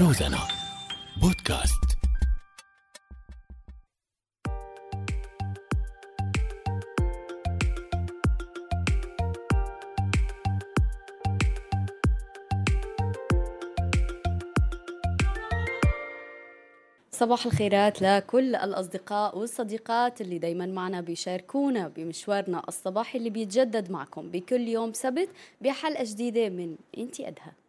روزانا بودكاست. صباح الخيرات لكل الأصدقاء والصديقات اللي دايما معنا بيشاركونا بمشوارنا الصباحي اللي بيتجدد معكم بكل يوم سبت بحلقة جديدة من إنتي أدهى.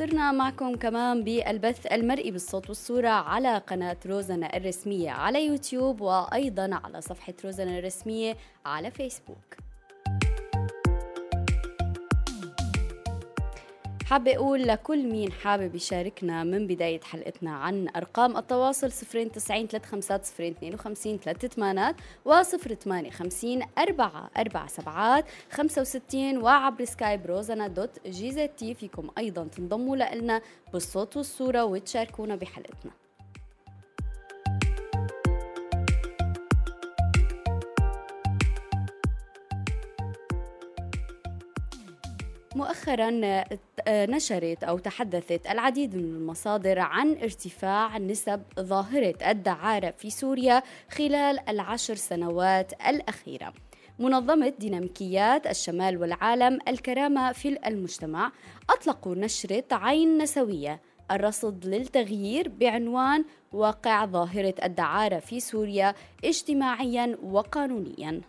صرنا معكم كمان بالبث المرئي بالصوت والصورة على قناة روزنا الرسمية على يوتيوب وأيضا على صفحة روزنا الرسمية على فيسبوك. حابة أقول لكل مين حابب يشاركنا من بداية حلقتنا عن أرقام التواصل 090 350 052 38 و 058 4 4 سبعات 65 وعبر سكايب روزانا dot GZT فيكم أيضا تنضموا لنا بالصوت والصورة وتشاركونا بحلقتنا. مؤخرا نشرت أو تحدثت العديد من المصادر عن ارتفاع نسب ظاهرة الدعارة في سوريا خلال العشر سنوات الأخيرة. منظمة ديناميكيات الشمال والعالم الكرامة في المجتمع أطلقوا نشرة عين نسوية الرصد للتغيير بعنوان واقع ظاهرة الدعارة في سوريا اجتماعيا وقانونيا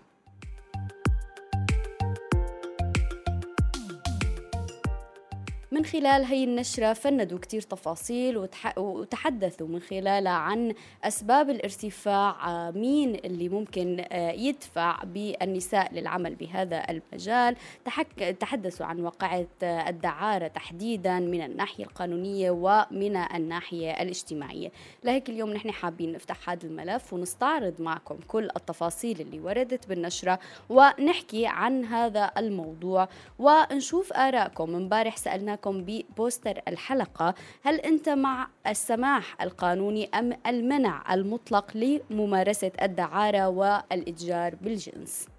من خلال هي النشرة فندوا كتير تفاصيل وتحدثوا من خلالها عن أسباب الارتفاع مين اللي ممكن يدفع بالنساء للعمل بهذا المجال. تحدثوا عن واقعة الدعارة تحديدا من الناحية القانونية ومن الناحية الاجتماعية. لهيك اليوم نحن حابين نفتح هذا الملف ونستعرض معكم كل التفاصيل اللي وردت بالنشرة ونحكي عن هذا الموضوع. ونشوف آرائكم. امبارح سألناكم معكم ببوستر الحلقة هل أنت مع السماح القانوني أم المنع المطلق لممارسة الدعارة والإتجار بالجنس؟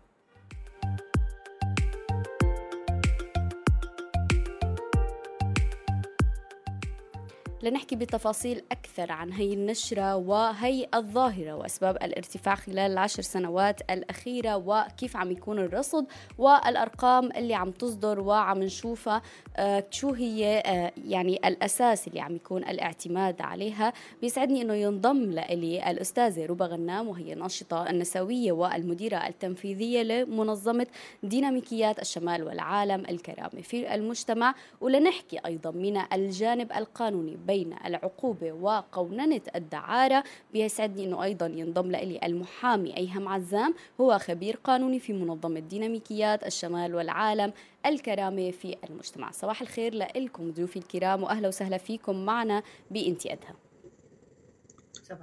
لنحكي بتفاصيل أكثر عن هي النشرة وهي الظاهرة وأسباب الارتفاع خلال العشر سنوات الأخيرة وكيف عم يكون الرصد والأرقام اللي عم تصدر وعم نشوفها آه شو هي آه يعني الأساس اللي عم يكون الاعتماد عليها. بيسعدني أنه ينضم لي الأستاذة روبا غنام وهي ناشطة النسوية والمديرة التنفيذية لمنظمة ديناميكيات الشمال والعالم الكرامة في المجتمع. ولنحكي أيضا من الجانب القانوني. بين العقوبة وقوننة الدعارة بيسعدني أنه أيضا ينضم لي المحامي أيهم عزام هو خبير قانوني في منظمة ديناميكيات الشمال والعالم الكرامة في المجتمع. صباح الخير لكم ضيوفي الكرام وأهلا وسهلا فيكم معنا بإنتي أدها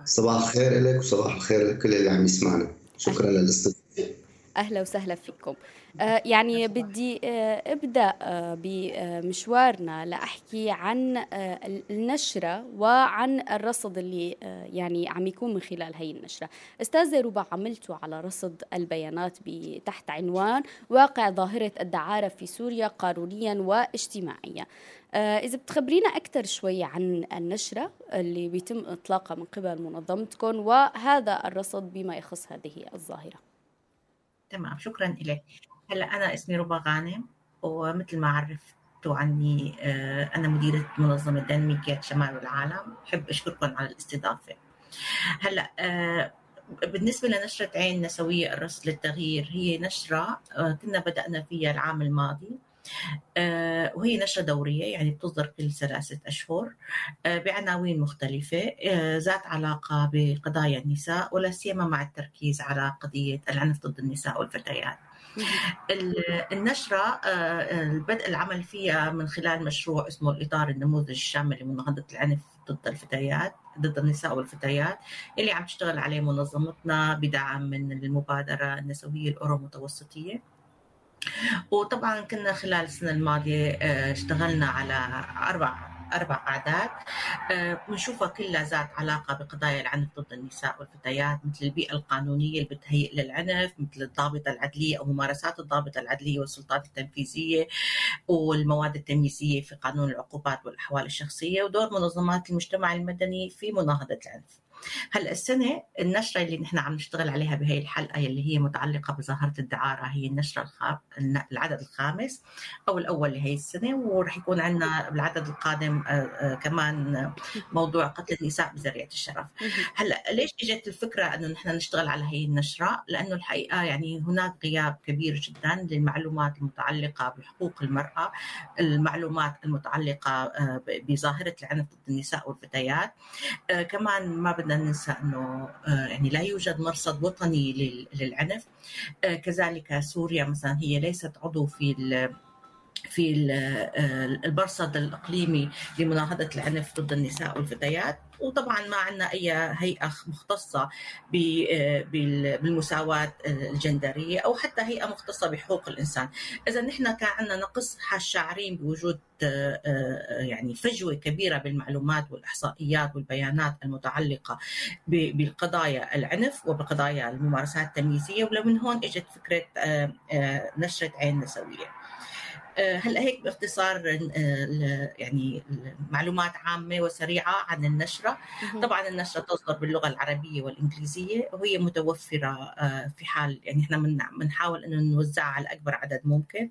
صباح. الخير لك وصباح الخير لكل اللي عم يسمعنا. شكرا للاستضافة. أهلا وسهلا فيكم. آه يعني بدي آه أبدأ آه بمشوارنا لأحكي عن النشرة وعن الرصد اللي يعني عم يكون من خلال هي النشرة. أستاذة ربع عملتوا على رصد البيانات تحت عنوان واقع ظاهرة الدعارة في سوريا قانونيا واجتماعيا. إذا بتخبرينا أكثر شوي عن النشرة اللي بيتم إطلاقها من قبل منظمتكم وهذا الرصد بما يخص هذه الظاهرة. تمام شكرا لك هلأ أنا اسمي ربا غانم ومثل ما عرفتوا عني أنا مديرة منظمة ديناميكيات شمال العالم. بحب أشكركم على الاستضافة. هلأ بالنسبة لنشرة عين نسوية الرصد للتغيير هي نشرة كنا بدأنا فيها العام الماضي. وهي نشرة دورية يعني بتصدر كل ثلاثة أشهر بعناوين مختلفة ذات علاقة بقضايا النساء ولا سيما مع التركيز على قضية العنف ضد النساء والفتيات. النشرة بدء العمل فيها من خلال مشروع اسمه الإطار النموذج الشامل لمناهضة العنف ضد الفتيات ضد النساء والفتيات اللي عم تشتغل عليه منظمتنا بدعم من المبادرة النسوية الأورو متوسطية. وطبعا كنا خلال السنة الماضية اشتغلنا على أربع أربع أعداد. بنشوفها كلها ذات علاقة بقضايا العنف ضد النساء والفتيات مثل البيئة القانونية اللي بتهيئ للعنف مثل الضابطة العدلية أو ممارسات الضابطة العدلية والسلطات التنفيذية والمواد التمييزية في قانون العقوبات والأحوال الشخصية ودور منظمات المجتمع المدني في مناهضة العنف. هلا السنة النشرة اللي نحن عم نشتغل عليها بهي الحلقة اللي هي متعلقة بظاهرة الدعارة هي النشرة الخام العدد الخامس أو الأول لهي السنة ورح يكون عندنا بالعدد القادم آه، آه، كمان موضوع قتل النساء بذريعة الشرف. هلا ليش إجت الفكرة إنه نحن نشتغل على هي النشرة؟ لأنه الحقيقة يعني هناك غياب كبير جدا للمعلومات المتعلقة بحقوق المرأة المعلومات المتعلقة آه، بظاهرة العنف ضد النساء والفتيات. كمان ما بدنا بدنا ننسى أنه آه، يعني لا يوجد مرصد وطني للعنف. آه، كذلك سوريا مثلا هي ليست عضو في في آه، المرصد الإقليمي لمناهضه العنف ضد النساء والفتيات. وطبعا ما عندنا أي هيئة مختصة بالمساواة الجندرية أو حتى هيئة مختصة بحقوق الإنسان. اذا نحن كان عندنا نقص شاعرين بوجود يعني فجوة كبيرة بالمعلومات والإحصائيات والبيانات المتعلقة بالقضايا العنف وبقضايا الممارسات التمييزية. ومن هون إجت فكرة نشرة عين نسوية. آه، هلا هيك باختصار آه، يعني معلومات عامة وسريعة عن النشرة. طبعا النشرة تصدر باللغة العربية والإنجليزية وهي متوفرة آه، في حال يعني إحنا بنحاول إنه نوزعها على أكبر عدد ممكن.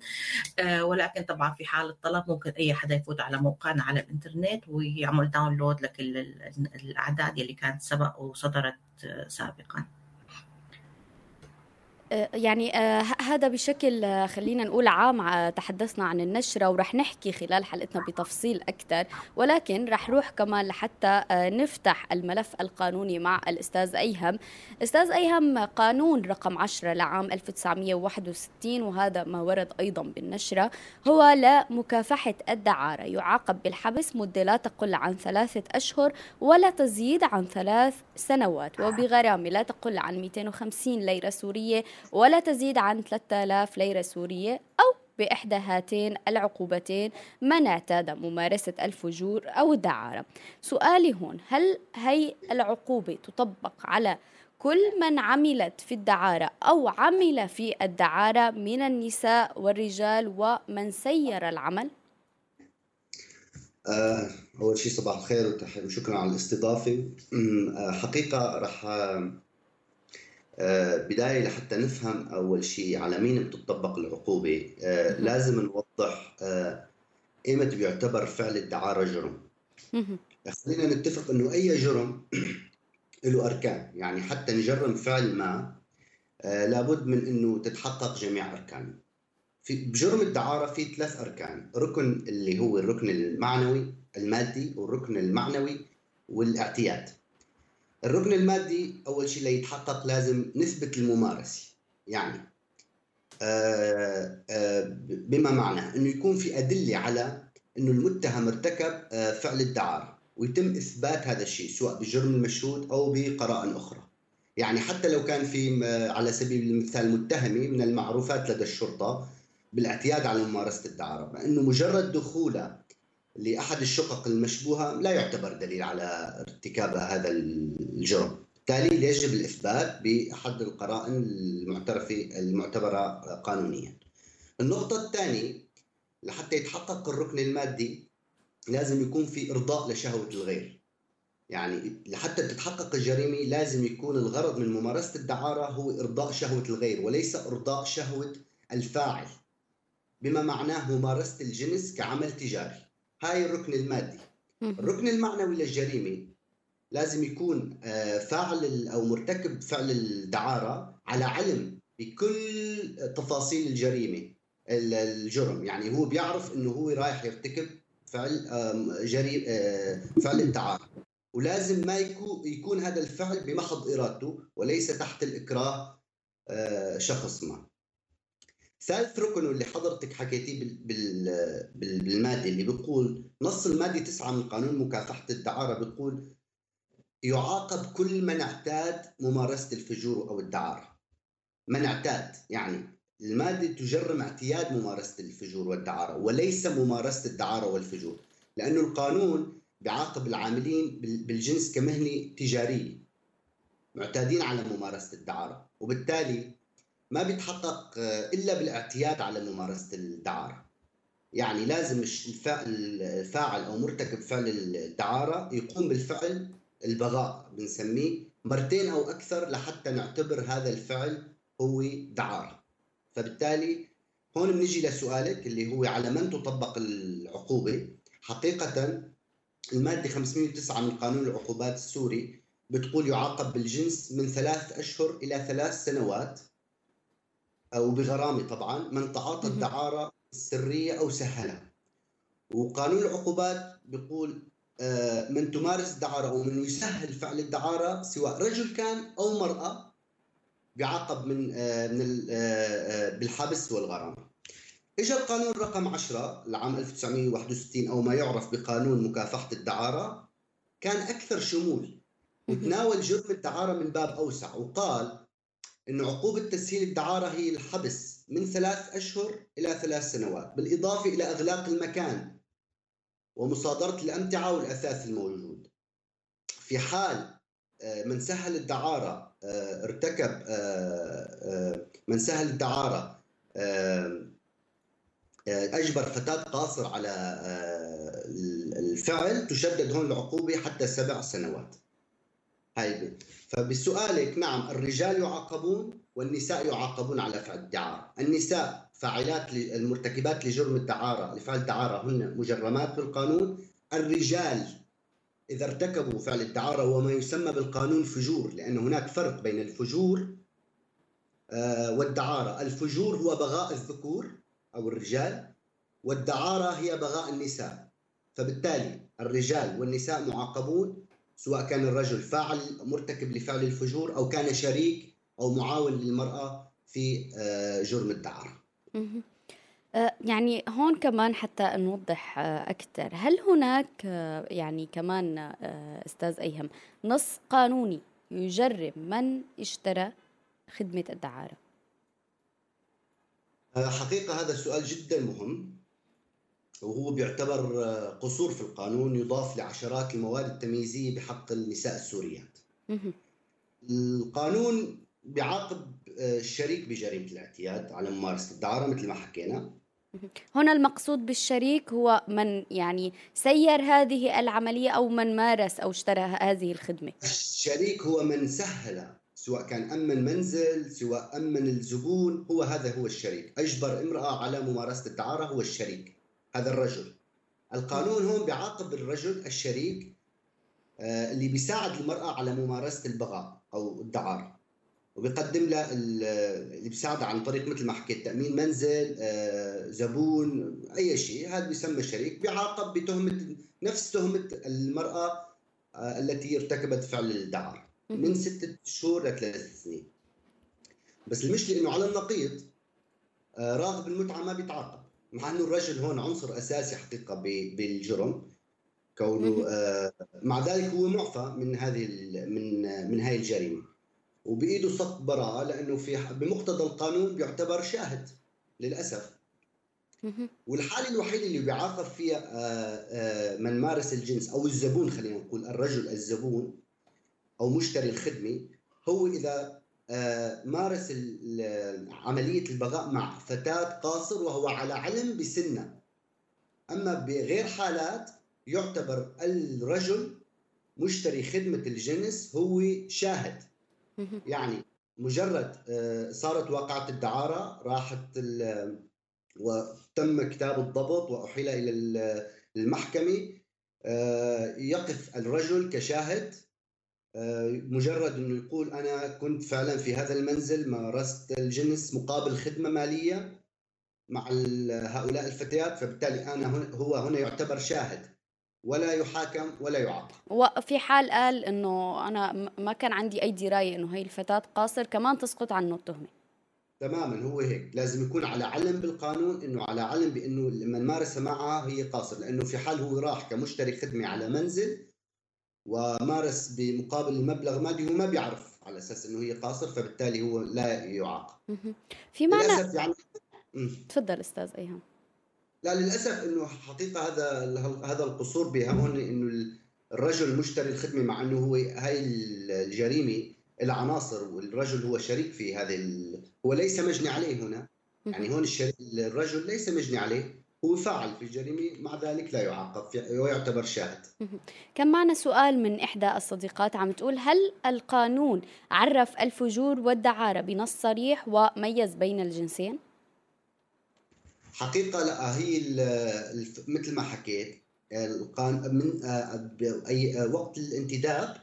ولكن طبعا في حال الطلب ممكن أي حدا يفوت على موقعنا على الإنترنت ويعمل داونلود لكل الأعداد اللي كانت سبق وصدرت سابقا. آه، يعني آه، هذا بشكل آه، خلينا نقول عام تحدثنا عن النشرة ورح نحكي خلال حلقتنا بتفصيل أكثر ولكن رح روح كمان لحتى نفتح الملف القانوني مع الأستاذ أيهم. أستاذ أيهم قانون رقم 10 لعام 1961 وهذا ما ورد أيضا بالنشرة هو لمكافحة الدعارة. يعاقب بالحبس مدة لا تقل عن ثلاثة أشهر ولا تزيد عن ثلاث سنوات وبغرامة لا تقل عن 250 ليرة سورية ولا تزيد عن 3000 ليرة سورية أو بإحدى هاتين العقوبتين من اعتاد ممارسة الفجور أو الدعارة سؤالي هون هل هي العقوبة تطبق على كل من عملت في الدعارة أو عمل في الدعارة من النساء والرجال ومن سير العمل؟ آه، أول شيء صباح الخير وشكرا على الاستضافة آه، حقيقة رح آه، بداية لحتى نفهم أول شيء على مين بتطبق العقوبة. آه، لازم نوضح آه، بيعتبر فعل الدعارة جرم. خلينا نتفق إنه أي جرم له أركان. يعني حتى نجرم فعل ما لابد من إنه تتحقق جميع أركانه. في بجرم الدعارة في ثلاث أركان. ركن اللي هو الركن المعنوي المادي والركن المعنوي والاعتياد. الركن المادي أول شيء ليتحقق لازم نثبت الممارسة. يعني آه، آه، بما معناه إنه يكون في أدلة على إنه المتهم ارتكب آه، فعل الدعارة ويتم إثبات هذا الشيء سواء بجرم المشهود أو بقرائن أخرى. يعني حتى لو كان في على سبيل المثال متهمة من المعروفات لدى الشرطة بالاعتياد على ممارسة الدعارة إنه مجرد دخوله لأحد الشقق المشبوهة لا يعتبر دليل على ارتكاب هذا الجرم. بالتالي يجب الإثبات باحد القرائن المعترفة المعتبرة قانونيا. النقطة الثانية لحتى يتحقق الركن المادي لازم يكون في إرضاء لشهوة الغير. يعني لحتى تتحقق الجريمة لازم يكون الغرض من ممارسة الدعارة هو إرضاء شهوة الغير وليس إرضاء شهوة الفاعل بما معناه ممارسة الجنس كعمل تجاري. هاي الركن المادي. الركن المعنوي للجريمة لازم يكون آه، فاعل أو مرتكب فعل الدعارة على علم بكل تفاصيل الجريمة الجرم. يعني هو بيعرف إنه هو رايح يرتكب فعل جريمه آه، فعل الدعارة. ولازم ما يكون هذا الفعل بمحض إرادته وليس تحت الإكراه آه، شخص ما. ثالث ركن اللي حضرتك حكيتيه بالمادة اللي بيقول نص المادة تسعة من قانون مكافحة الدعارة بيقول يعاقب كل من اعتاد ممارسة الفجور أو الدعارة. من اعتاد يعني المادة تجرم اعتياد ممارسة الفجور والدعارة وليس ممارسة الدعارة والفجور لأنه القانون بيعاقب العاملين بالجنس كمهنة تجارية معتادين على ممارسة الدعارة وبالتالي ما بيتحقق إلا بالاعتياد على ممارسة الدعارة. يعني لازم الفاعل أو مرتكب فعل الدعارة يقوم بالفعل البغاء بنسميه مرتين أو أكثر لحتى نعتبر هذا الفعل هو دعاره فبالتالي هون بنجي لسؤالك اللي هو على من تطبق العقوبة؟ حقيقة المادة 509 من قانون العقوبات السوري بتقول يعاقب بالجنس من ثلاث أشهر إلى ثلاث سنوات أو بغرامة طبعا من تعاطى الدعارة السرية أو سهلها. وقانون العقوبات بيقول من تمارس الدعاره أو من يسهل فعل الدعارة سواء رجل كان أو مرأة بيعاقب من آه، من آه، بالحبس والغرامة. اجى القانون رقم 10 لعام 1961 أو ما يعرف بقانون مكافحة الدعارة كان أكثر شمول. وتناول جرم الدعارة من باب أوسع وقال انه عقوبة تسهيل الدعارة هي الحبس من ثلاث أشهر إلى ثلاث سنوات بالإضافة إلى أغلاق المكان. ومصادرة الأمتعة والأثاث الموجود. في حال آه، من سهل الدعارة آه، ارتكب آه، من سهل الدعارة أجبر فتاة قاصر على الفعل تشدد هون العقوبة حتى سبع سنوات. هاي فبسؤالك نعم الرجال يعاقبون والنساء يعاقبون على فعل الدعارة. النساء فاعلات المرتكبات لجرم الدعارة لفعل الدعارة هن مجرمات بالقانون. الرجال إذا ارتكبوا فعل الدعارة وما يسمى بالقانون فجور لأن هناك فرق بين الفجور آه، والدعارة. الفجور هو بغاء الذكور أو الرجال والدعارة هي بغاء النساء. فبالتالي الرجال والنساء معاقبون سواء كان الرجل فاعل مرتكب لفعل الفجور أو كان شريك أو معاون للمرأة في آه، جرم الدعارة. آه، يعني هون كمان حتى نوضح آه، أكثر هل هناك آه، يعني كمان أستاذ أيهم نص قانوني يجرم من اشترى خدمة الدعارة؟ حقيقة هذا السؤال جدا مهم وهو بيعتبر قصور في القانون يضاف لعشرات المواد التمييزية بحق النساء السوريات. القانون بيعاقب الشريك بجريمة الاعتياد على ممارسة الدعارة مثل ما حكينا. هنا المقصود بالشريك هو من يعني سير هذه العملية أو من مارس أو اشترى هذه الخدمة. الشريك هو من سهل سواء كان امن منزل سواء امن الزبون هو هذا هو الشريك. أجبر امرأة على ممارسة الدعارة هو الشريك هذا الرجل. القانون هون بيعاقب الرجل الشريك آه، اللي بيساعد المرأة على ممارسة البغاء أو الدعارة. وبيقدم لها اللي بيساعدها عن طريق مثل ما حكيت تأمين منزل آه، زبون أي شيء. هذا بيسمى شريك. بيعاقب بتهمة نفس تهمة المرأة آه، التي ارتكبت فعل الدعاره من ستة شهور لثلاث سنين. بس المشكلة إنه على النقيض آه، راغب المتعة ما بيتعاقب. مع إنه الرجل هون عنصر أساسي حقيقة بالجرم. كونه مع ذلك هو معفى من هذه من من هاي الجريمة. وبإيده صك براءة لأنه في بمقتضى القانون بيعتبر شاهد للأسف. والحالة الوحيدة اللي بيعاقب فيها آه، آه، من مارس الجنس أو الزبون خلينا نقول الرجل الزبون أو مشتري الخدمة هو إذا آه، مارس عملية البغاء مع فتاة قاصر وهو على علم بسنه. أما بغير حالات يعتبر الرجل مشتري خدمة الجنس هو شاهد. يعني مجرد آه، صارت واقعة الدعارة راحت وتم كتاب الضبط وأحيل إلى المحكمة آه، يقف الرجل كشاهد آه، مجرد إنه يقول أنا كنت فعلا في هذا المنزل مارست الجنس مقابل خدمة مالية مع هؤلاء الفتيات فبالتالي أنا هو هنا يعتبر شاهد. ولا يحاكم ولا يعاقب. وفي حال قال إنه أنا ما كان عندي أي دراية إنه هي الفتاة قاصر كمان تسقط عنه التهمة. تماما هو هيك. لازم يكون على علم بالقانون إنه على علم بإنه من مارس معها هي قاصر. لأنه في حال هو راح كمشتري خدمة على منزل ومارس بمقابل المبلغ مالي هو ما بيعرف على أساس إنه هي قاصر فبالتالي هو لا يعاقب. في معنى يعني تفضل أستاذ أيهام. لا للأسف إنه حقيقة هذا هذا القصور بها هون انه الرجل مشتري الخدمة مع إنه هو هاي الجريمة العناصر والرجل هو شريك في هذه هو ليس مجني عليه هنا. يعني هون الرجل ليس مجني عليه هو فاعل في الجريمة مع ذلك لا يعاقب ويعتبر شاهد. كان معنا سؤال من إحدى الصديقات عم تقول هل القانون عرف الفجور والدعارة بنص صريح وميز بين الجنسين؟ حقيقة لا هي مثل ما حكيت القان من آه، أي آه، وقت الانتداب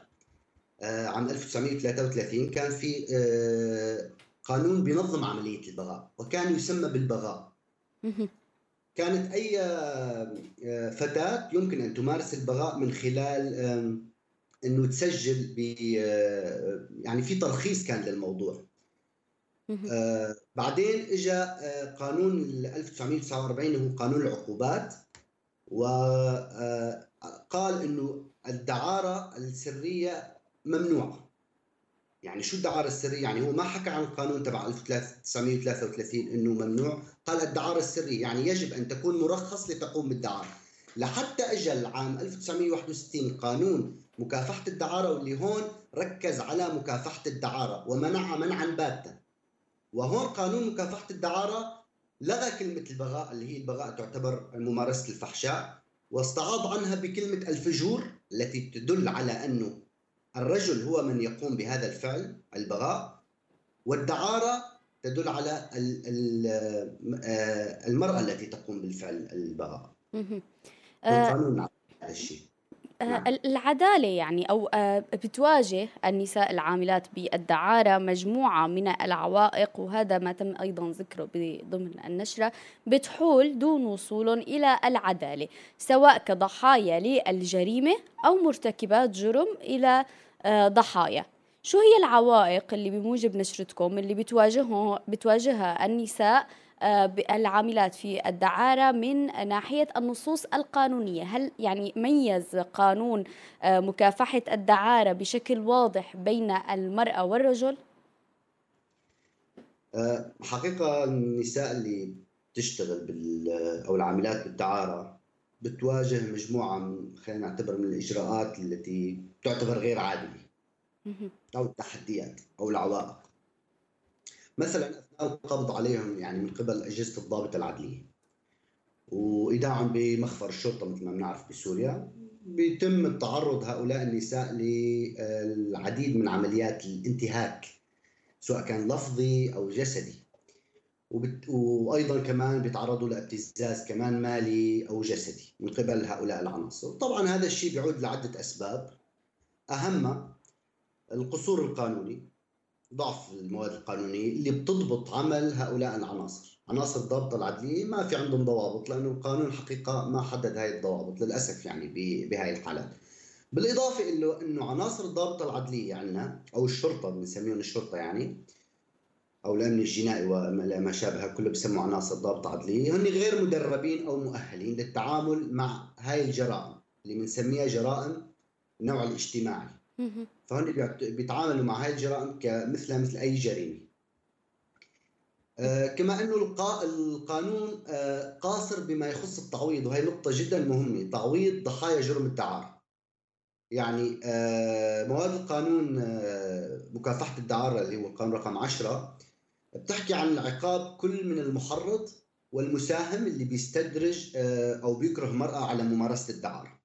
آه، عام 1933 كان في قانون بينظم عملية البغاء وكان يسمى بالبغاء. كانت أي فتاة يمكن أن تمارس البغاء من خلال أنه تسجل ب يعني في ترخيص كان للموضوع. آه بعدين اجى آه قانون 1949 هو قانون العقوبات وقال آه إنه الدعارة السرية ممنوعة. يعني شو الدعارة السرية؟ يعني هو ما حكى عن القانون تبع 1933 إنه ممنوع. قال الدعارة السرية يعني يجب أن تكون مرخص لتقوم بالدعارة. لحتى اجى العام 1961 قانون مكافحة الدعارة واللي هون ركز على مكافحة الدعارة ومنعها منعا باتا. وهون قانون مكافحة الدعارة لغى كلمة البغاء اللي هي البغاء تعتبر ممارسة الفحشاء واستعاض عنها بكلمة الفجور التي تدل على انه الرجل هو من يقوم بهذا الفعل البغاء والدعارة تدل على آه، المرأة التي تقوم بالفعل البغاء. القانون هذا الشيء. آه، نعم. العدالة يعني أو آه، بتواجه النساء العاملات بالدعارة مجموعة من العوائق وهذا ما تم أيضا ذكره ضمن النشرة بتحول دون وصول إلى العدالة سواء كضحايا للجريمة أو مرتكبات جرم إلى آه، ضحايا شو هي العوائق اللي بموجب نشرتكم اللي بتواجهه بتواجهها النساء آه، العاملات في الدعارة من ناحية النصوص القانونية. هل يعني ميز قانون آه، مكافحة الدعارة بشكل واضح بين المرأة والرجل؟ آه، حقيقة النساء اللي تشتغل بال أو العاملات بالدعارة بتواجه مجموعة خلينا نعتبر من الإجراءات التي تعتبر غير عادلة أو التحديات أو العوائق. مثلا القبض عليهم يعني من قبل أجهزة الضابط العدلية. وايداعهم بمخفر الشرطه مثل ما بنعرف بسوريا بيتم تعرض هؤلاء النساء للعديد من عمليات الانتهاك سواء كان لفظي أو جسدي. وبت... وأيضا كمان بيتعرضوا لابتزاز كمان مالي أو جسدي من قبل هؤلاء العناصر. طبعا هذا الشيء بيعود لعدة أسباب. أهمها القصور القانوني. ضعف المواد القانونية اللي بتضبط عمل هؤلاء العناصر. عناصر الضابطة العدلية ما في عندهم ضوابط لأنه القانون حقيقة ما حدد هاي الضوابط للأسف يعني بهاي الحالات. بالإضافة إنه إنه عناصر الضابطة العدلية عندنا أو الشرطة بنسميهم الشرطة يعني أو الأمن الجنائي وما شابه كله بسموا عناصر ضابطة عدلية هن غير مدربين أو مؤهلين للتعامل مع هاي الجرائم اللي بنسميها جرائم النوع الاجتماعي. فهن بيتعاملوا مع هاي الجرائم كمثلها مثل أي جريمة. آه كما أنه القانون آه قاصر بما يخص التعويض وهي نقطة جدا مهمة تعويض ضحايا جرم الدعاره يعني آه مواد القانون مكافحة الدعاره اللي هو القانون رقم 10 بتحكي عن العقاب كل من المحرض والمساهم اللي بيستدرج أو بيكره المراه على ممارسة الدعاره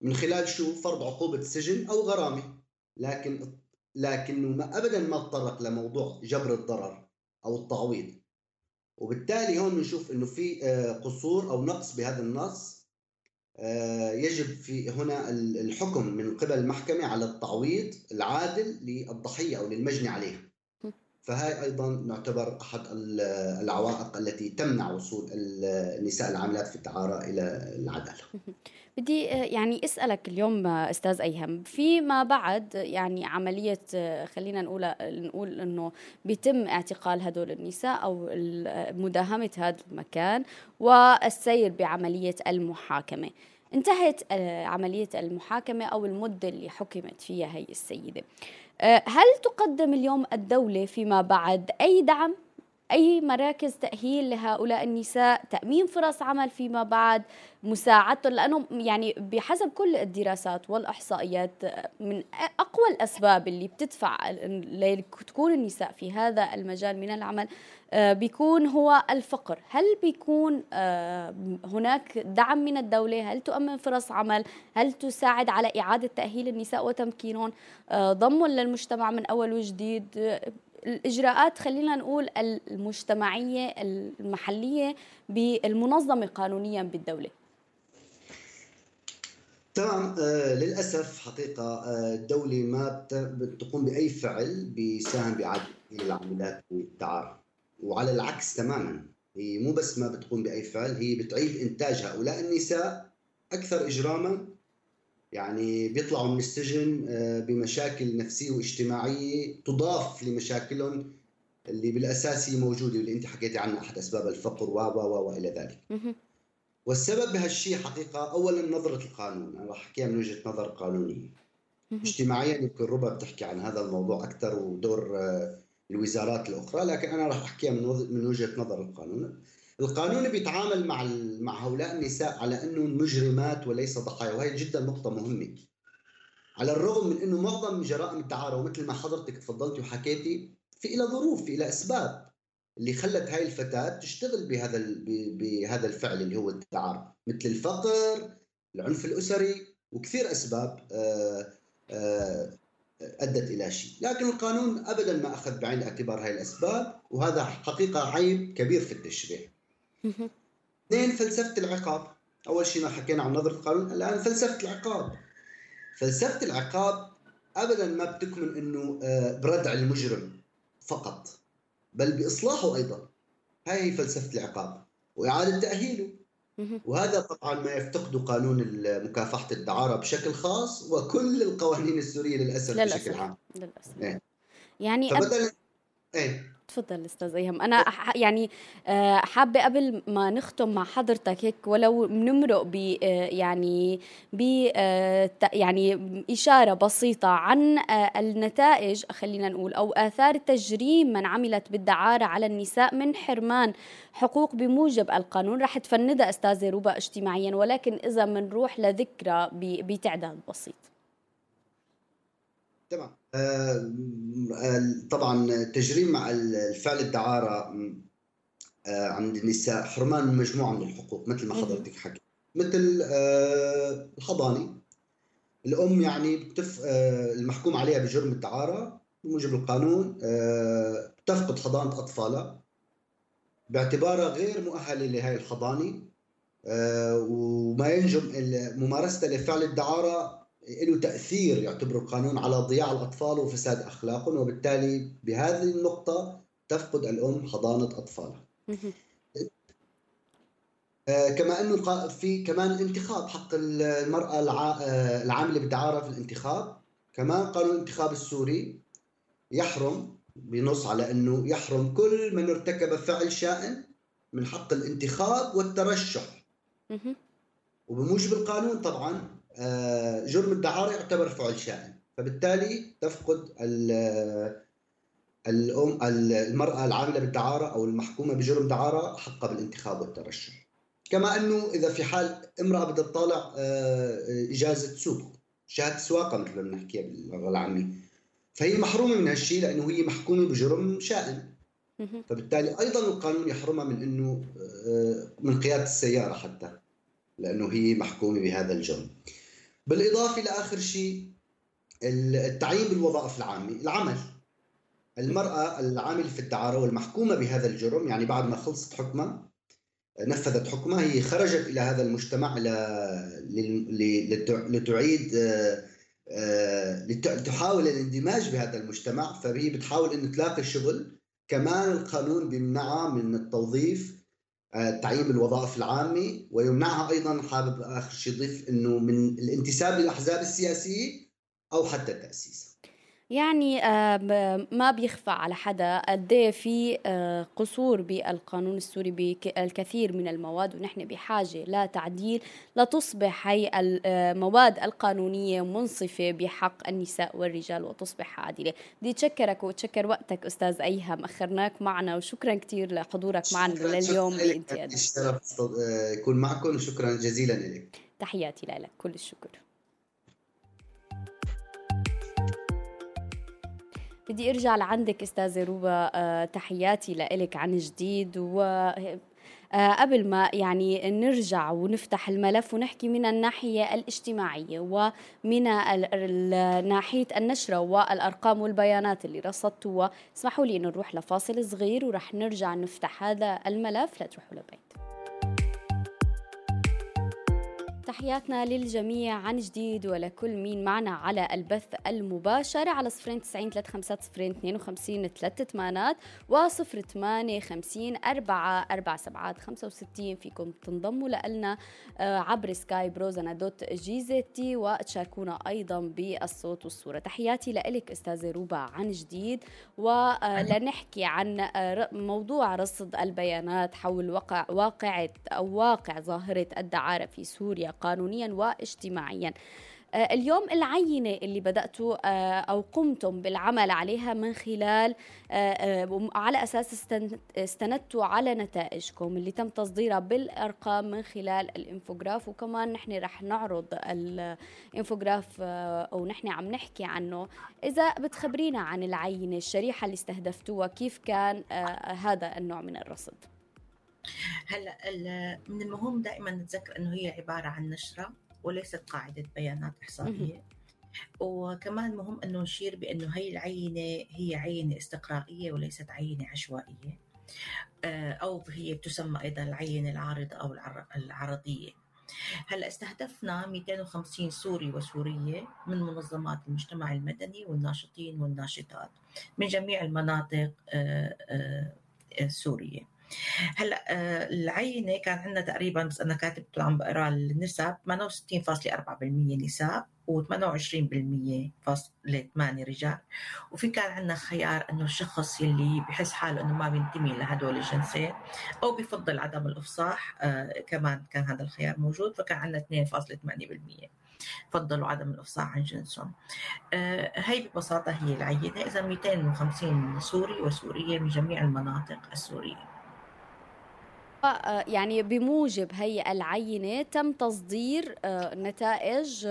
من خلال شو؟ فرض عقوبة سجن أو غرامة. لكن لكنه ما أبدا ما تطرق لموضوع جبر الضرر أو التعويض. وبالتالي هون بنشوف إنه في آه، قصور أو نقص بهذا النص. آه، يجب في هنا الحكم من قبل المحكمة على التعويض العادل للضحية أو للمجني عليها فهي أيضا نعتبر أحد العوائق التي تمنع وصول النساء العاملات في الدعاره إلى العدالة. بدي آه، يعني أسألك اليوم آه، أستاذ أيهم فيما بعد يعني عملية آه، خلينا نقول نقول إنه بيتم اعتقال هدول النساء أو مداهمة هذا المكان والسير بعملية المحاكمة انتهت عملية المحاكمة أو المدة اللي حكمت فيها هي السيدة. هل تقدم اليوم الدولة فيما بعد أي دعم؟ أي مراكز تأهيل لهؤلاء النساء تأمين فرص عمل فيما بعد مساعدتهم لأنه يعني بحسب كل الدراسات والإحصائيات من أقوى الأسباب اللي بتدفع لتكون النساء في هذا المجال من العمل آه، بيكون هو الفقر. هل بيكون آه، هناك دعم من الدولة؟ هل تؤمن فرص عمل؟ هل تساعد على إعادة تأهيل النساء وتمكينهم؟ آه، ضمهم للمجتمع من أول وجديد؟ الإجراءات خلينا نقول المجتمعية المحلية بالمنظمة قانونيا بالدولة. تمام. آه للأسف حقيقة آه الدولة ما بتقوم بأي فعل بيساهم باعاده العاملات والتعارف وعلى العكس تماما هي مو بس ما بتقوم بأي فعل هي بتعيد إنتاج هؤلاء النساء أكثر إجراما يعني بيطلعوا من السجن آه، بمشاكل نفسية واجتماعية تضاف لمشاكلهم اللي بالأساس هي موجودة واللي أنت حكيتي عنها أحد أسباب الفقر و و وإلى ذلك. والسبب بهالشيء حقيقة اولا نظرة القانون أنا راح أحكيها من وجهة نظر قانونية. اجتماعيا يمكن ربا بتحكي عن هذا الموضوع أكثر ودور آه، الوزارات الأخرى لكن أنا راح أحكيها من من وجهة نظر القانون القانون بيتعامل مع مع هؤلاء النساء على انهم مجرمات وليس ضحايا وهي جدا نقطة مهمة على الرغم من إنه معظم جرائم الدعارة ومثل ما حضرتك تفضلتي وحكيتي في لها ظروف في لها أسباب اللي خلت هاي الفتاة تشتغل بهذا بهذا الفعل اللي هو الدعارة مثل الفقر العنف الأسري وكثير أسباب آه، آه، أدت إلى شيء، لكن القانون ابدا ما أخذ بعين الاعتبار هاي الأسباب وهذا حقيقة عيب كبير في التشريع. اثنين فلسفة العقاب، أول شيء ما حكينا عن نظرة القانون، الآن فلسفة العقاب. فلسفة العقاب ابدا ما بتكمن إنه آه، بردع المجرم فقط بل بإصلاحه أيضا. هاي هي فلسفة العقاب وإعادة تأهيله. وهذا طبعا ما يفتقده قانون مكافحة الدعارة بشكل خاص وكل القوانين السورية للأسف, للأسف. بشكل عام للأسف إيه. يعني فبدل إيه. تفضل أستاذ أيهم. أنا يعني آه، حابة قبل ما نختم مع حضرتك هيك ولو بنمرق ب آه، يعني ب آه، يعني إشارة بسيطة عن النتائج خلينا نقول أو آثار تجريم من عملت بالدعارة على النساء من حرمان حقوق بموجب القانون. رح تفندها أستاذة روبا اجتماعيا ولكن إذا بنروح لذكرى بتعداد بسيط. تمام. طبعا تجريم الفعل الدعارة آه، عند النساء حرمان من مجموعة من الحقوق مثل ما حضرتك حكيت. مثل آه، الحضانه الأم يعني بتف المحكوم عليها بجرم الدعارة بموجب القانون تفقد حضانه أطفالها باعتبارها غير مؤهلة لهي الحضانه وما ينجم ممارستها لفعل الدعارة له تأثير يعتبر القانون على ضياع الأطفال وفساد أخلاقهم وبالتالي بهذه النقطة تفقد الأم حضانة أطفالها. آه، كما أنه في كمان الانتخاب حق المرأة آه، العاملة بالدعارة في الانتخاب. كمان قانون الانتخاب السوري يحرم بنص على أنه يحرم كل من ارتكب فعل شائن من حق الانتخاب والترشح. وبموجب القانون طبعا. جرم الدعارة يعتبر فعل شائن. فبالتالي تفقد الأم المرأة العاملة بالدعارة أو المحكومة بجرم دعارة حقها بالانتخاب والترشح. كما أنه إذا في حال امرأة بدها تطالع آه، إجازة سوق شهادة سواقة مثل ما بنحكيها باللغة العامية. فهي محرومة من هالشيء لأنه هي محكومة بجرم شائن. فبالتالي أيضا القانون يحرمها من أنه آه، من قيادة السيارة حتى لأنه هي محكومة بهذا الجرم. بالإضافة لآخر شيء التعيين بالوظائف العامة العمل. المرأة العامله في الدعارة والمحكومة بهذا الجرم يعني بعد ما خلصت حكمها نفذت حكمها هي خرجت إلى هذا المجتمع لتعيد لتحاول الاندماج بهذا المجتمع فهي بتحاول إنه تلاقي شغل. كمان القانون بيمنعها من التوظيف. التعيين بالوظائف العامة ويمنعها أيضا حابب آخر شيء ضيف أنه من الانتساب للأحزاب السياسية أو حتى التأسيس. يعني آه، ما بيخفى على حدا قد إيه في آه، قصور بالقانون السوري بالكثير من المواد ونحن بحاجة لتعديل لتصبح هي المواد القانونية منصفة بحق النساء والرجال وتصبح عادلة. بدي أتشكرك وأتشكر وقتك أستاذ أيهم أخرناك معنا وشكرا كثير لحضورك معنا لليوم بانتياد الشرف يكون معكم وشكرا جزيلا لك. تحياتي لك كل الشكر. بدي ارجع لعندك أستاذة روبا آه، تحياتي لك عن جديد. و آه، قبل ما يعني نرجع ونفتح الملف ونحكي من الناحية الاجتماعية ومن ناحية النشرة والأرقام والبيانات اللي رصدتوها اسمحوا لي نروح لفاصل صغير ورح نرجع نفتح هذا الملف لا تروحوا لبعيد. تحياتنا للجميع عن جديد ولكل مين معنا على البث المباشر على صفرين تسعين ثلاثة خمسة صفرين اثنين وخمسين ثلاثة ثمانات وصفر ثمانية خمسين أربعة أربعة سبعات خمسة وستين فيكم تنضموا لنا آه، عبر سكايب روزنا dot GZT وتشاركونا أيضا بالصوت والصورة. تحياتي لك أستاذة ربا عن جديد ولنحكي عن آه، موضوع رصد البيانات حول واقع واقعة أو واقع ظاهرة الدعارة في سوريا. قانونيا واجتماعيا. آه، اليوم العينة اللي بدأتوا آه، أو قمتم بالعمل عليها من خلال آه، على أساس استندتوا على نتائجكم اللي تم تصديرها بالأرقام من خلال الإنفوغراف. وكمان نحن رح نعرض الإنفوغراف أو نحن عم نحكي عنه. إذا بتخبرينا عن العينة الشريحة اللي استهدفتوها كيف كان هذا النوع من الرصد؟ هلأ من المهم دائما نتذكر إنه هي عبارة عن نشرة وليست قاعدة بيانات إحصائية. وكمان مهم إنه نشير بإنه هي العينة هي عينة استقرائية وليست عينة عشوائية. آه، أو هي تسمى أيضا العينة العارضة أو العرضية. هلأ استهدفنا 250 سوري وسورية من منظمات المجتمع المدني والناشطين والناشطات من جميع المناطق السوريه آه، هلأ آه، العينة كان عندنا تقريبا بس أنا كاتبته عم بقرا النسب 68.4% نساء و28% فاصلة 8 رجال. وفي كان عندنا خيار إنه الشخص يلي بحس حاله إنه ما بينتمي لهدول الجنسين أو بفضل عدم الإفصاح آه كمان كان هذا الخيار موجود فكان عندنا 2.8% فضلوا عدم الإفصاح عن جنسهم. آه هي ببساطة هي العينة. إذا 250 سوري وسورية من جميع المناطق السورية. يعني بموجب هي العينة تم تصدير آه، نتائج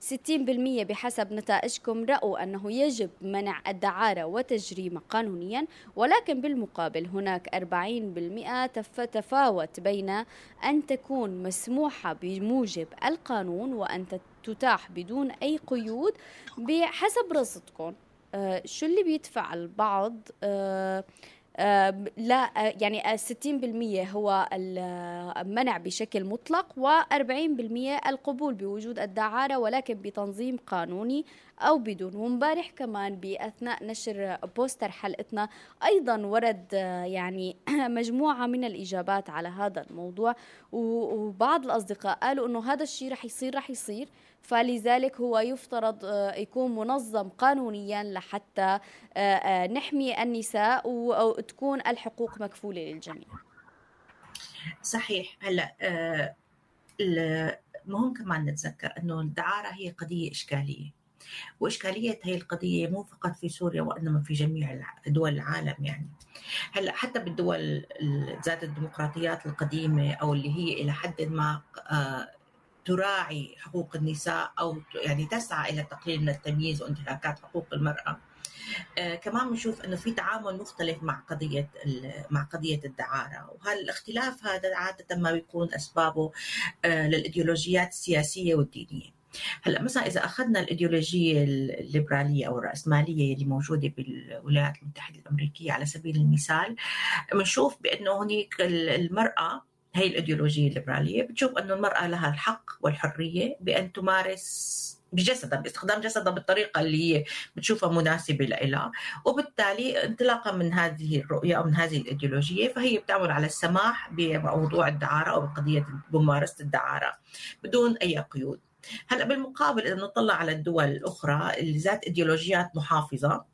60% آه، بحسب نتائجكم رأوا أنه يجب منع الدعارة وتجريمها قانونيا ولكن بالمقابل هناك 40% تفاوت بين أن تكون مسموحة بموجب القانون وأن تتاح بدون أي قيود بحسب رصدكم. شو اللي بيدفع البعض؟ لا يعني 60% هو المنع بشكل مطلق و40% القبول بوجود الدعارة ولكن بتنظيم قانوني أو بدون ومبارح كمان بأثناء نشر بوستر حلقتنا أيضا ورد يعني مجموعة من الإجابات على هذا الموضوع وبعض الأصدقاء قالوا أنه هذا الشيء رح يصير رح يصير. فلذلك هو يفترض آه، يكون منظم قانونيا لحتى آه، آه، نحمي النساء وتكون الحقوق مكفولة للجميع. صحيح. هلا مهم كمان نتذكر إنه الدعارة هي قضية إشكالية واشكاليه هي القضية مو فقط في سوريا وإنما في جميع دول العالم يعني. هلا حتى بالدول ذات الديمقراطيات القديمة أو اللي هي إلى حد ما تراعي حقوق النساء أو يعني تسعى إلى تقليل من التمييز وانتهاكات حقوق المرأة. آه كمان بنشوف إنه في تعامل مختلف مع قضية مع قضية الدعارة وهذا الاختلاف هذا عادة ما بيكون أسبابه آه للإيديولوجيات السياسية والدينية. هلأ مثلا إذا أخذنا الإيديولوجية الليبرالية أو الرأسمالية اللي موجودة بالولايات المتحدة الأمريكية على سبيل المثال بنشوف بأنه هناك المرأة هي الإيديولوجية الليبرالية. بتشوف إنه المرأة لها الحق والحرية بأن تمارس بجسدها باستخدام جسدها بالطريقة اللي هي بتشوفها مناسبة لها وبالتالي انطلاقا من هذه الرؤية أو من هذه الإيديولوجية فهي بتعمل على السماح بموضوع الدعارة أو بقضية ممارسه الدعارة بدون أي قيود. هلأ بالمقابل إذا نطلع على الدول الأخرى اللي ذات إيديولوجيات محافظة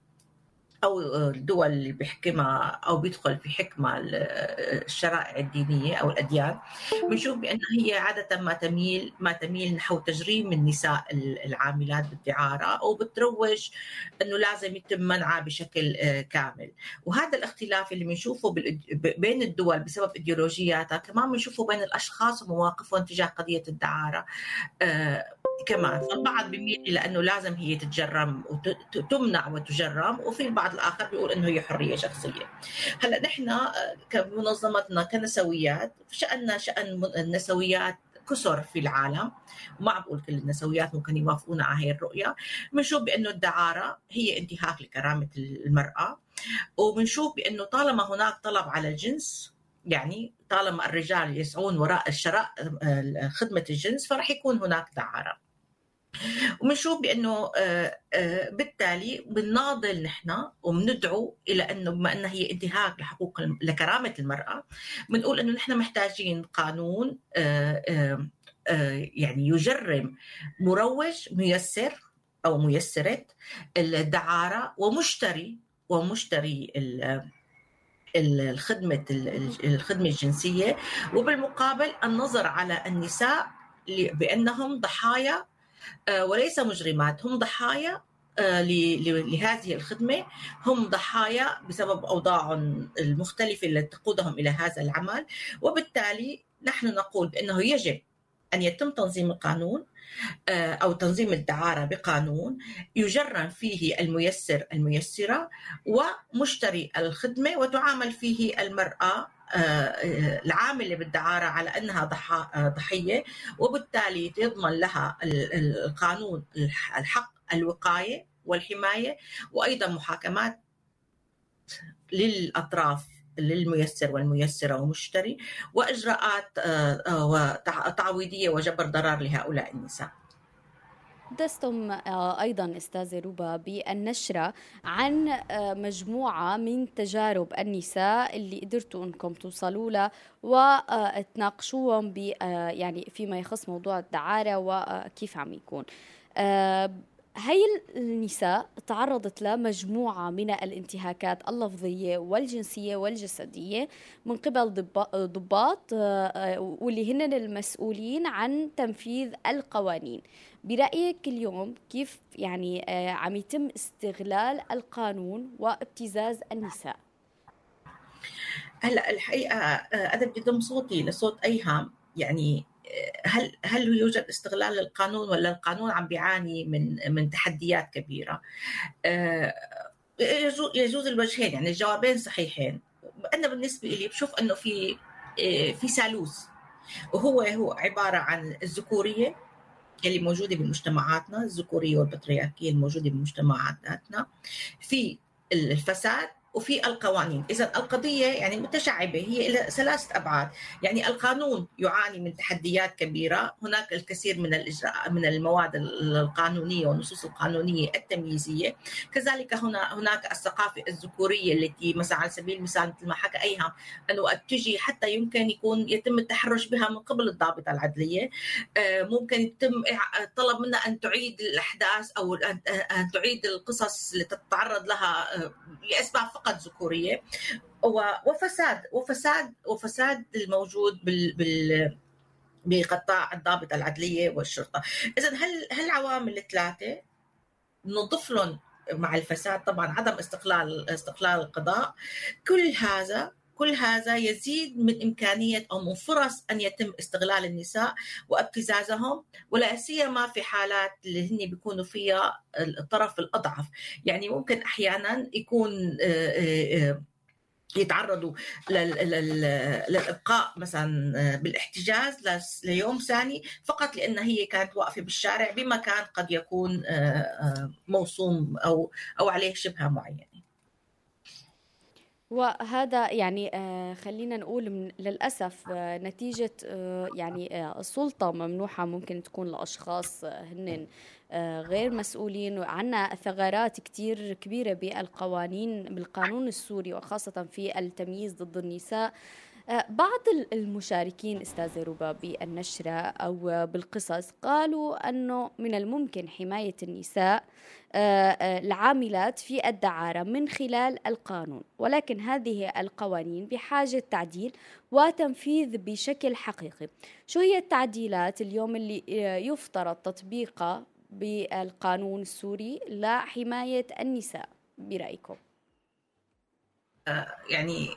أو الدول اللي بيحكمها أو بيدخل في حكمها الشرائع الدينية أو الأديان بنشوف بان هي عادة ما تميل ما تميل نحو تجريم النساء العاملات بالدعارة أو بتروج إنه لازم يتم منعها بشكل كامل. وهذا الاختلاف اللي بنشوفه بين الدول بسبب إيديولوجياتها كمان بنشوفه بين الأشخاص ومواقفهم تجاه قضية الدعارة. كمان فالبعض بيميل إلى انه لازم هي تتجرم وتمنع وتجرم وفي البعض الآخر بيقول إنه هي حرية شخصية. هلأ نحن آه، كمنظمتنا كنسويات شاننا شأن النسويات كسر في العالم. وما بقول كل النسويات ممكن يوافقونا على هي الرؤية. بنشوف بأنه الدعارة هي انتهاك لكرامة المرأة وبنشوف بأنه طالما هناك طلب على الجنس يعني طالما الرجال يسعون وراء الشراء آه، خدمة الجنس فرح يكون هناك دعارة. وبنشوف بأنه آه، آه، بالتالي بنناضل نحن وبندعو إلى أنه بما أنها هي انتهاك لحقوق لكرامة المرأة بنقول أنه نحن محتاجين قانون يعني يجرم مروج ميسر أو ميسرة الدعارة ومشتري ومشتري الخدمة الخدمة الجنسية وبالمقابل النظر على النساء بأنهم ضحايا آه، وليس مجرمات هم ضحايا آه، لهذه الخدمة. هم ضحايا بسبب أوضاعهم المختلفة التي تقودهم إلى هذا العمل. وبالتالي نحن نقول بأنه يجب أن يتم تنظيم القانون آه، أو تنظيم الدعارة بقانون يجرم فيه الميسر الميسرة ومشتري الخدمة وتعامل فيه المرأة آه، آه، العاملة بالدعارة على أنها ضحية وبالتالي يضمن لها القانون الحق الوقاية والحماية وأيضا محاكمات للأطراف للميسر والميسره ومشتري وإجراءات تعويضية وجبر ضرر لهؤلاء النساء. تحدثتم آه، أيضا أستاذة روبا بالنشرة عن آه، مجموعة من تجارب النساء اللي قدرتوا إنكم توصلوا لها وتناقشوهم يعني فيما يخص موضوع الدعارة وكيف عم يكون هي النساء تعرضت لمجموعة من الانتهاكات اللفظية والجنسية والجسدية من قبل ضباط آه، واللي هن المسؤولين عن تنفيذ القوانين. برأيك اليوم كيف يعني آه، عم يتم استغلال القانون وابتزاز النساء؟ هلا الحقيقة آه، أنا بدي صوتي لصوت أيهم يعني هل هل يوجد استغلال للقانون ولا القانون عم بيعاني من من تحديات كبيرة؟ آه، يجوز الوجهين يعني الجوابين صحيحين أنا بالنسبة لي بشوف إنه في آه، في ثالوث وهو هو عبارة عن الذكورية اللي موجودة بمجتمعاتنا الذكورية والبطريركية الموجودة بمجتمعاتنا في الفساد وفي القوانين. إذا القضية يعني متشعبة هي إلى ثلاثة أبعاد. يعني القانون يعاني من تحديات كبيرة. هناك الكثير من الإجراء من المواد القانونية والنصوص القانونية التمييزية. كذلك هنا هناك الثقافة الذكورية التي مثلا على سبيل المثال مثل ما حكى أيهم أنه تجي حتى يمكن يكون يتم التحرش بها من قبل الضابطة العدلية. آه، ممكن يتم طلب منها أن تعيد الأحداث أو أن تعيد القصص اللي تتعرض لها آه، لأسباب فقط ذكورية. وفساد وفساد وفساد الموجود بال, بال بقطاع الضابط العدلية والشرطة، إذا هل هالعوامل الثلاثة نضيف لهم مع الفساد؟ طبعا عدم استقلال استقلال القضاء. كل هذا كل هذا يزيد من إمكانية أو من فرص أن يتم استغلال النساء وابتزازهم ولا سيما في حالات اللي هن بيكونوا فيها الطرف الأضعف. يعني ممكن أحيانا يكون آه، آه، آه، يتعرضوا للإبقاء مثلا بالإحتجاز ليوم ثاني فقط لأن هي كانت واقفة بالشارع بمكان قد يكون موصوم أو أو عليه شبهة معينة. وهذا يعني آه، خلينا نقول من للأسف آه، نتيجة آه، يعني السلطة ممنوحة ممكن تكون لأشخاص هن غير مسؤولين عنا ثغرات كتير كبيرة بالقوانين بالقانون السوري وخاصة في التمييز ضد النساء. بعض المشاركين أستاذة ربا بالنشرة أو بالقصص قالوا أنه من الممكن حماية النساء آه، آه، العاملات في الدعارة من خلال القانون ولكن هذه القوانين بحاجة تعديل وتنفيذ بشكل حقيقي. شو هي التعديلات اليوم اللي يفترض تطبيقها بالقانون السوري لحماية النساء برأيكم؟ يعني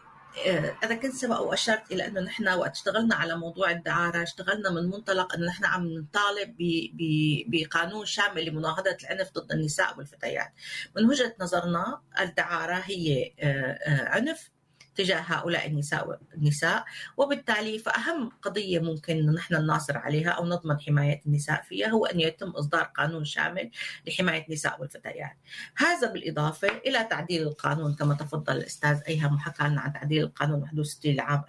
أنا كنت سبق وأشرت إلى إنه نحن وقت اشتغلنا على موضوع الدعارة اشتغلنا من منطلق إنه نحن عم نطالب بقانون شامل لمناهضه العنف ضد النساء والفتيات. من وجهة نظرنا الدعارة هي آه، آه، عنف تجاه هؤلاء النساء النساء وبالتالي فأهم قضية ممكن نحن نناصر عليها أو نضمن حماية النساء فيها هو أن يتم إصدار قانون شامل لحماية النساء والفتيات. هذا بالإضافة إلى تعديل القانون كما تفضل الأستاذ أيهم وحكى لنا عن تعديل القانون 61 لعام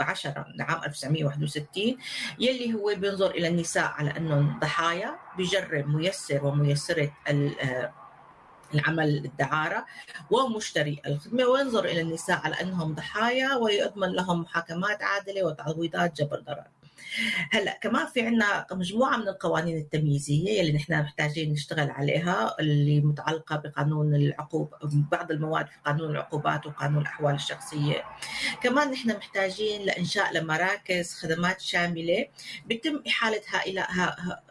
10 لعام 1961 يلي هو بينظر إلى النساء على أنهم ضحايا بجرب ميسر وميسرة العمل الدعارة ومشتري الخدمة وينظر إلى النساء على أنهم ضحايا ويضمن لهم محاكمات عادلة وتعويضات جبر ضرر. هلا كمان في عنا مجموعة من القوانين التمييزية اللي نحن محتاجين نشتغل عليها اللي متعلقة بقانون العقوب بعض المواد في قانون العقوبات وقانون الأحوال الشخصية. كمان نحن محتاجين لإنشاء لمراكز خدمات شاملة بيتم احالتها إلى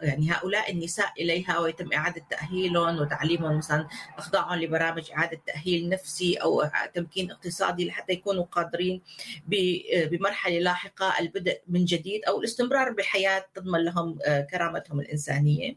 يعني هؤلاء النساء إليها ويتم إعادة تأهيلهم وتعليمهم مثلا أخضاعهم لبرامج إعادة تأهيل نفسي أو تمكين اقتصادي لحتى يكونوا قادرين بمرحلة لاحقة البدء من جديد أو الاستمرار بحياه تضمن لهم آه، كرامتهم الإنسانية.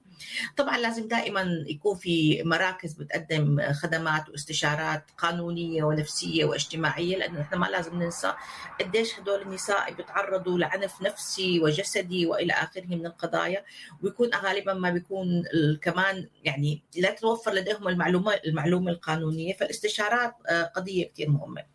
طبعا لازم دائما يكون في مراكز بتقدم خدمات واستشارات قانونية ونفسية واجتماعية لأنه نحن ما لازم ننسى قديش هدول النساء بيتعرضوا لعنف نفسي وجسدي وإلى آخره من القضايا ويكون غالبا ما بيكون كمان يعني لا تتوفر لديهم المعلومه المعلومة القانونية فالاستشارات آه، قضية كثير مهمة.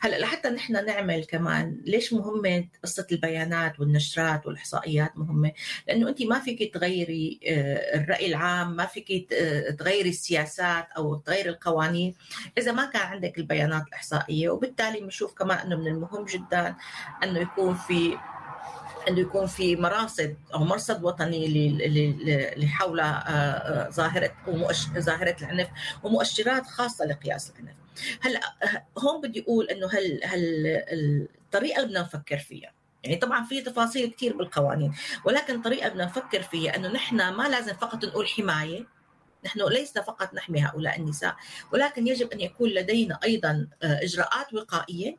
هلأ لحتى نحن نعمل كمان ليش مهمة قصة البيانات والنشرات والإحصائيات مهمة؟ لأنه انت ما فيك تغيري آه، الرأي العام ما فيك آه، تغيري السياسات أو تغيري القوانين إذا ما كان عندك البيانات الإحصائية. وبالتالي بنشوف كمان إنه من المهم جدا إنه يكون في إنه يكون في مراصد أو مرصد وطني لحول آه، ظاهرة ظاهرة العنف ومؤشرات خاصة لقياس العنف. هلأ هون بدي أقول إنه هل هل الطريقة اللي بدنا نفكر فيها يعني طبعا في تفاصيل كثير بالقوانين ولكن الطريقة بدنا نفكر فيها إنه نحن ما لازم فقط نقول حماية نحن ليس فقط نحمي هؤلاء النساء ولكن يجب أن يكون لدينا أيضا آه، إجراءات وقائية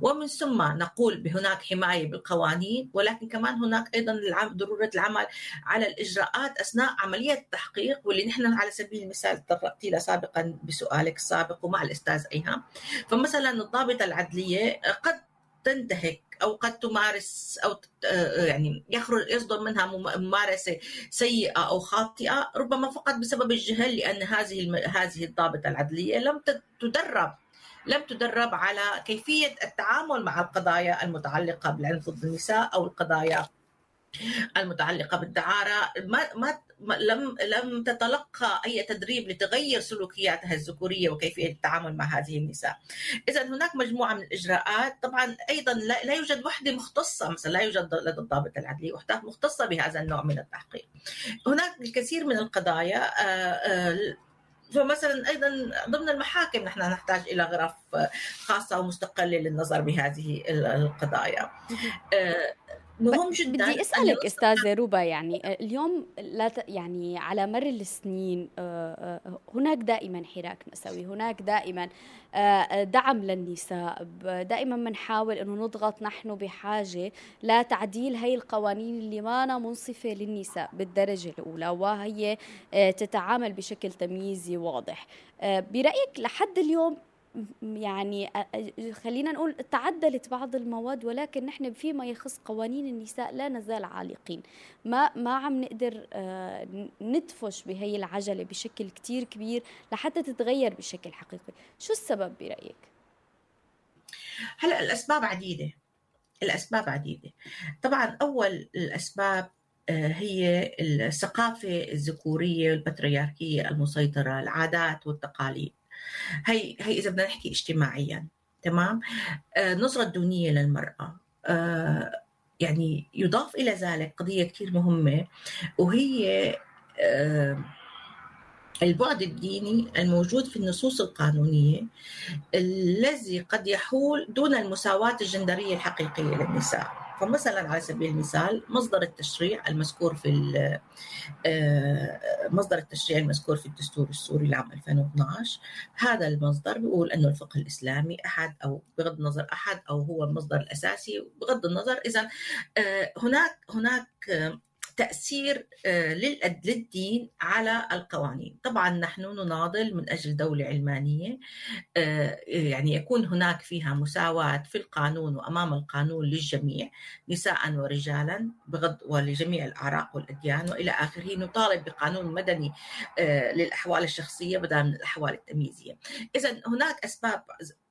ومن ثم نقول بهناك حماية بالقوانين ولكن كمان هناك أيضا ضرورة العمل على الإجراءات أثناء عملية التحقيق واللي نحن على سبيل المثال تطرقت لها سابقا بسؤالك السابق ومع الأستاذ أيهام. فمثلا الضابطه العدلية قد تنتهك أو قد تمارس أو يعني يخرج يصدر منها ممارسة سيئة أو خاطئة ربما فقط بسبب الجهل لأن هذه هذه الضابطه العدلية لم تدرب لم تدرب على كيفية التعامل مع القضايا المتعلقة بالعنف ضد النساء أو القضايا المتعلقة بالدعارة ما ما لم لم تتلقى أي تدريب لتغير سلوكياتها الذكورية وكيفية التعامل مع هذه النساء. اذا هناك مجموعة من الإجراءات طبعا أيضا لا, يوجد وحدة مختصة مثلا لا يوجد لدى الضابط العدلي وحدة مختصة بهذا النوع من التحقيق. هناك الكثير من القضايا آه، آه، فمثلا أيضا ضمن المحاكم نحن نحتاج إلى غرف خاصة ومستقلة للنظر بهذه القضايا. مهم جدا. بدي أسألك أستاذة روبا يعني اليوم لا يعني على مر السنين آه، آه، هناك دائما حراك مأساوي هناك دائما دعم للنساء دائما بنحاول إنه نضغط نحن بحاجة لتعديل هي القوانين اللي ما منصفة للنساء بالدرجة الأولى وهي تتعامل بشكل تمييزي واضح. برأيك لحد اليوم يعني خلينا نقول تعدلت بعض المواد ولكن نحن فيما يخص قوانين النساء لا نزال عالقين ما ما عم نقدر ندفش بهي العجله بشكل كتير كبير لحتى تتغير بشكل حقيقي شو السبب برايك هلا الاسباب عديده الاسباب عديده طبعا اول الاسباب هي الثقافه الذكوريه والبترياركيه المسيطره العادات والتقاليد هي هي إذا بدنا نحكي اجتماعيا تمام؟ آه، النظرة الدونية للمرأة. آه، يعني يضاف إلى ذلك قضية كثير مهمة وهي آه، البعد الديني الموجود في النصوص القانونية الذي قد يحول دون المساواة الجندرية الحقيقية للنساء. فمثلا على سبيل المثال مصدر التشريع المذكور في آه، مصدر التشريع المذكور في الدستور السوري لعام 2012 هذا المصدر بيقول أنه الفقه الإسلامي أحد أو بغض النظر أحد أو هو المصدر الأساسي. بغض النظر إذا آه، هناك هناك تأثير آه، للدين على القوانين. طبعا نحن نناضل من أجل دولة علمانية آه، يعني يكون هناك فيها مساواة في القانون وأمام القانون للجميع نساء ورجالا بغض ولجميع الأعراق والأديان. وإلى آخره نطالب بقانون مدني آه، للأحوال الشخصية بدلا من الأحوال التمييزية. إذا هناك أسباب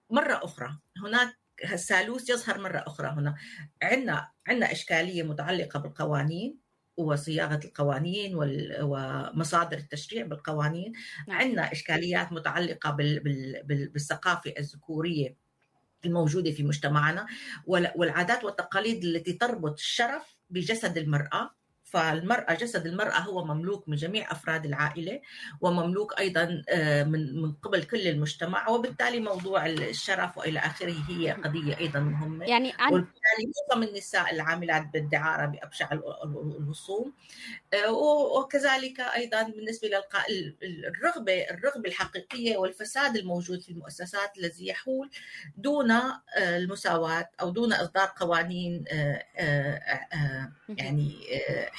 مرة أخرى. هناك الثالوث يظهر مرة أخرى هنا. عندنا عندنا إشكالية متعلقة بالقوانين. وصياغه القوانين ومصادر التشريع بالقوانين نعم. عندنا إشكاليات متعلقة بالثقافة الذكورية الموجودة في مجتمعنا والعادات والتقاليد التي تربط الشرف بجسد المرأة فالمرأة جسد المرأة هو مملوك من جميع أفراد العائلة ومملوك أيضا آه، من من قبل كل المجتمع وبالتالي موضوع الشرف وإلى آخره هي قضية أيضا مهمة. يعني عن... وبالتالي معظم النساء العاملات بالدعارة بأبشع الرسوم آه، وكذلك أيضا بالنسبة للرغبة الرغبة الحقيقية والفساد الموجود في المؤسسات الذي يحول دون آه، المساواة أو دون إصدار قوانين يعني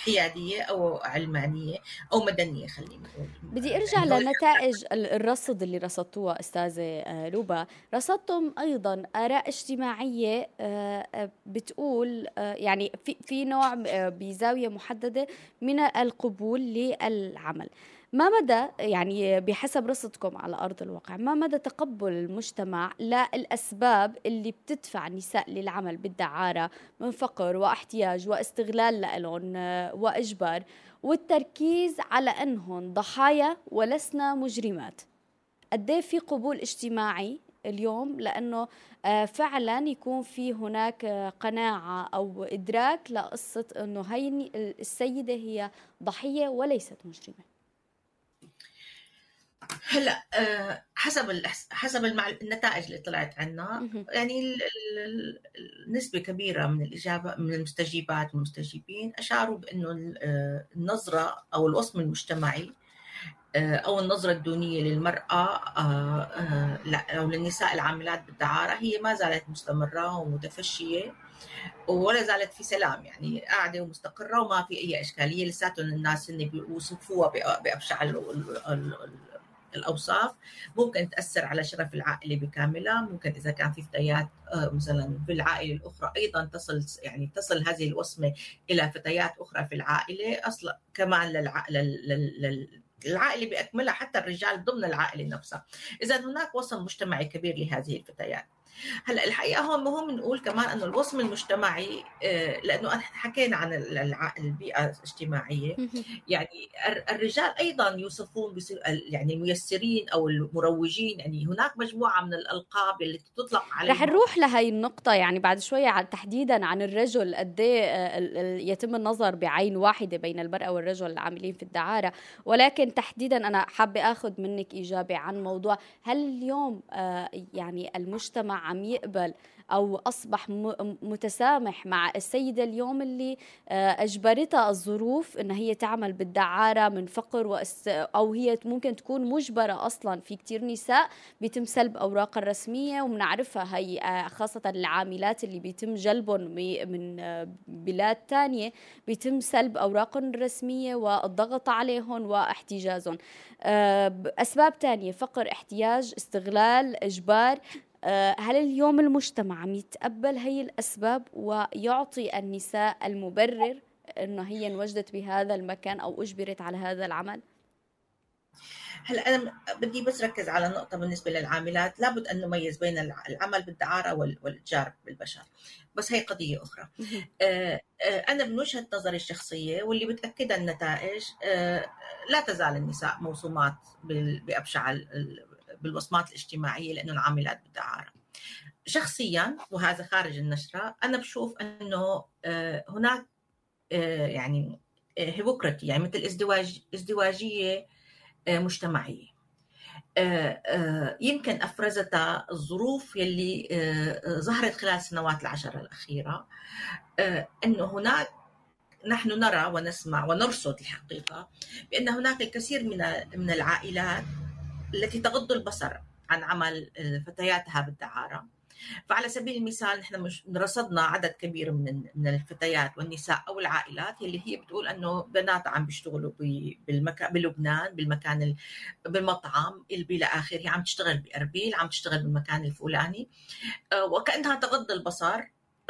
حيادية أو علمانية أو مدنية خلينا نقول. بدي أرجع لنتائج الرصد اللي رصدتوها أستاذة آه، لوبا. رصدتم أيضا آراء اجتماعية آه، آه، بتقول يعني في في نوع بزاوية محددة من القبول للعمل. ما مدى يعني بحسب رصدكم على أرض الواقع ما مدى تقبل المجتمع للأسباب اللي بتدفع النساء للعمل بالدعارة من فقر واحتياج واستغلال لهم وإجبار والتركيز على أنهم ضحايا ولسنا مجرمات؟ قد إيه في قبول اجتماعي اليوم لأنه آه، فعلا يكون في هناك قناعة أو إدراك لقصة أنه هي السيدة هي ضحية وليست مجرمة؟ هلا آه، حسب حسب النتائج اللي طلعت عنا يعني نسبة كبيرة من الإجابة من المستجيبات والمستجيبين أشاروا بأنه آه، النظرة أو الوصم المجتمعي آه، أو النظرة الدونية للمرأة أو للنساء العاملات بالدعارة هي ما زالت مستمرة ومتفشية ولا زالت في سلام يعني قاعدة ومستقرة وما في أي إشكالية لساتهم الناس اللي بيوصفوها بأبشع الأوصاف ممكن تأثر على شرف العائلة بكاملها ممكن إذا كان في فتيات آه، مثلا في العائلة الأخرى أيضا تصل يعني تصل هذه الوصمة إلى فتيات أخرى في العائلة. أصلا كمان للعائله بأكملها حتى الرجال ضمن العائلة نفسها. اذا هناك وصم مجتمعي كبير لهذه الفتيات. هلأ الحقيقة هون مهم نقول كمان إنه الوصم المجتمعي آه، لأنه حكينا عن البيئة الاجتماعية. يعني الرجال أيضا يوصفون يعني الميسرين أو المروجين يعني هناك مجموعة من الألقاب اللي تطلق عليها رح نروح لهي النقطة يعني بعد شوية عن تحديدا عن الرجل قد إيه، آه، يتم النظر بعين واحدة بين المرأة والرجل العاملين في الدعارة. ولكن تحديدا أنا حابة آخذ منك إجابة عن موضوع هل اليوم آه، يعني المجتمع عم يقبل أو أصبح متسامح مع السيدة اليوم اللي آه، أجبرتها الظروف إن هي تعمل بالدعارة من فقر. أو هي ممكن تكون مجبرة أصلا في كثير نساء بيتم سلب أوراقها الرسمية وبنعرفها هي آه، خاصة العاملات اللي بيتم جلبهم من آه، بلاد تانية بيتم سلب أوراقهم الرسمية والضغط عليهم واحتجازهم أسباب تانية فقر احتياج استغلال إجبار هل اليوم المجتمع عم يتقبل هي الأسباب ويعطي النساء المبرر أنه هي انوجدت بهذا المكان أو أجبرت على هذا العمل؟ هلا أنا بدي بس ركز على نقطة بالنسبة للعاملات. لابد أن نميز بين العمل بالدعارة والاتجار بالبشر. بس هي قضية أخرى. آه، آه، أنا من وجهة نظري الشخصية واللي بتأكدها النتائج لا تزال النساء موصومات بأبشع بالوصمات الاجتماعية لأنه عاملات بالدعاره شخصيا وهذا خارج النشرة أنا بشوف أنه هناك يعني هيبوكراتي يعني مثل ازدواج ازدواجية مجتمعية. يمكن أفرزتها الظروف يلي ظهرت خلال السنوات العشر الأخيرة أنه هناك نحن نرى ونسمع ونرصد الحقيقة بأن هناك الكثير من من العائلات التي تغض البصر عن عمل فتياتها بالدعارة. فعلى سبيل المثال نحن رصدنا عدد كبير من من الفتيات والنساء أو العائلات اللي هي بتقول إنه بنات عم بيشتغلوا بالمكان بلبنان بالمكان بالمطعم إلى آخره عم تشتغل بأربيل عم تشتغل بالمكان الفلاني. آه، وكأنها تغض البصر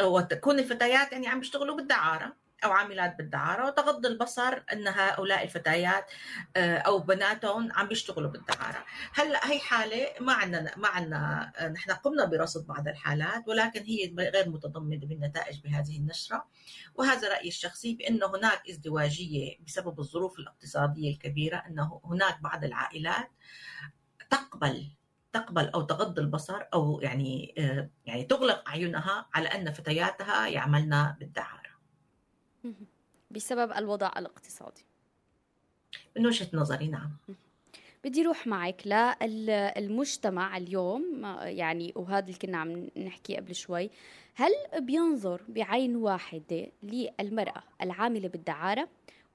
آه، وتكون الفتيات يعني عم بيشتغلوا بالدعارة. أو عاملات بالدعارة وتغض البصر إن هؤلاء الفتيات آه، أو بناتهم عم بيشتغلوا بالدعارة. هلأ هي حالة ما عندنا ما عندنا آه، نحن قمنا برصد بعض الحالات ولكن هي غير متضمنة بالنتائج بهذه النشرة. وهذا رأيي الشخصي بأنه هناك ازدواجية بسبب الظروف الاقتصادية الكبيرة إنه هناك بعض العائلات تقبل تقبل أو تغض البصر أو يعني آه، يعني تغلق أعينها على أن فتياتها يعملن بالدعارة. بسبب الوضع الاقتصادي. من وجهة نظري نعم. بدي روح معك للمجتمع اليوم. يعني وهذا اللي كنا عم نحكي قبل شوي. هل بينظر بعين واحدة للمرأة العاملة بالدعارة؟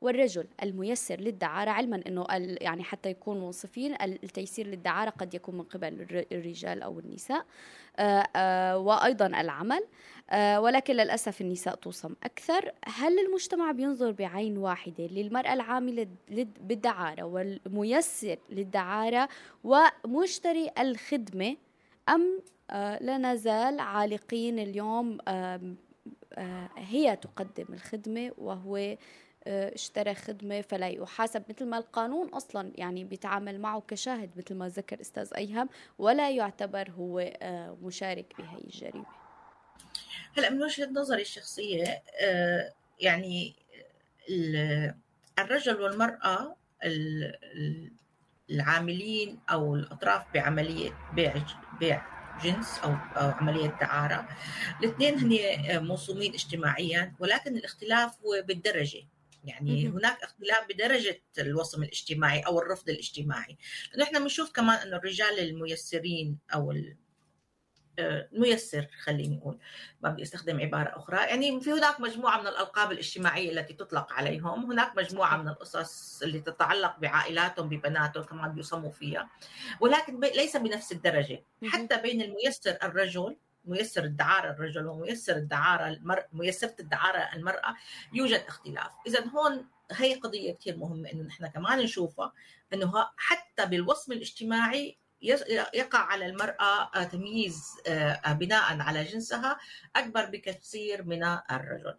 والرجل الميسر للدعارة علما أنه يعني حتى يكون منصفين التيسير للدعارة قد يكون من قبل الرجال أو النساء آه، آه، وأيضا العمل آه، ولكن للأسف النساء توصم أكثر. هل المجتمع بينظر بعين واحدة للمرأة العاملة بالدعارة والميسر للدعارة ومشتري الخدمة أم لا نزال عالقين اليوم هي تقدم الخدمة وهو اشترى خدمة فلا يحاسب. مثل ما القانون أصلا يعني بيتعامل معه كشاهد مثل ما ذكر أستاذ أيهم ولا يعتبر هو آه، مشارك بهي الجريمة. هلا من وجهة نظري الشخصية آه، يعني الرجل والمرأة العاملين أو الأطراف بعملية بيع بيع جنس أو, أو عملية دعارة الاثنين هن موصومين اجتماعيا ولكن الاختلاف هو بالدرجة. يعني هناك اختلاف بدرجة الوصم الاجتماعي أو الرفض الاجتماعي. إحنا بنشوف كمان أنه الرجال الميسرين أو الميسر آه، خليني أقول ما بدي أستخدم عبارة أخرى. يعني في هناك مجموعة من الألقاب الاجتماعية التي تطلق عليهم. هناك مجموعة من القصص اللي تتعلق بعائلاتهم ببناتهم كمان بيصموا فيها. ولكن ليس بنفس الدرجة. حتى بين الميسر الرجل ميسر الدعارة الرجل وميسر الدعارة المرأة ميسرة الدعارة المرأة يوجد اختلاف. إذا هون هي قضية كثير مهمة إنه نحن كمان نشوفها إنه حتى بالوصم الاجتماعي يقع على المرأة تمييز آه، بناء على جنسها أكبر بكثير من الرجل.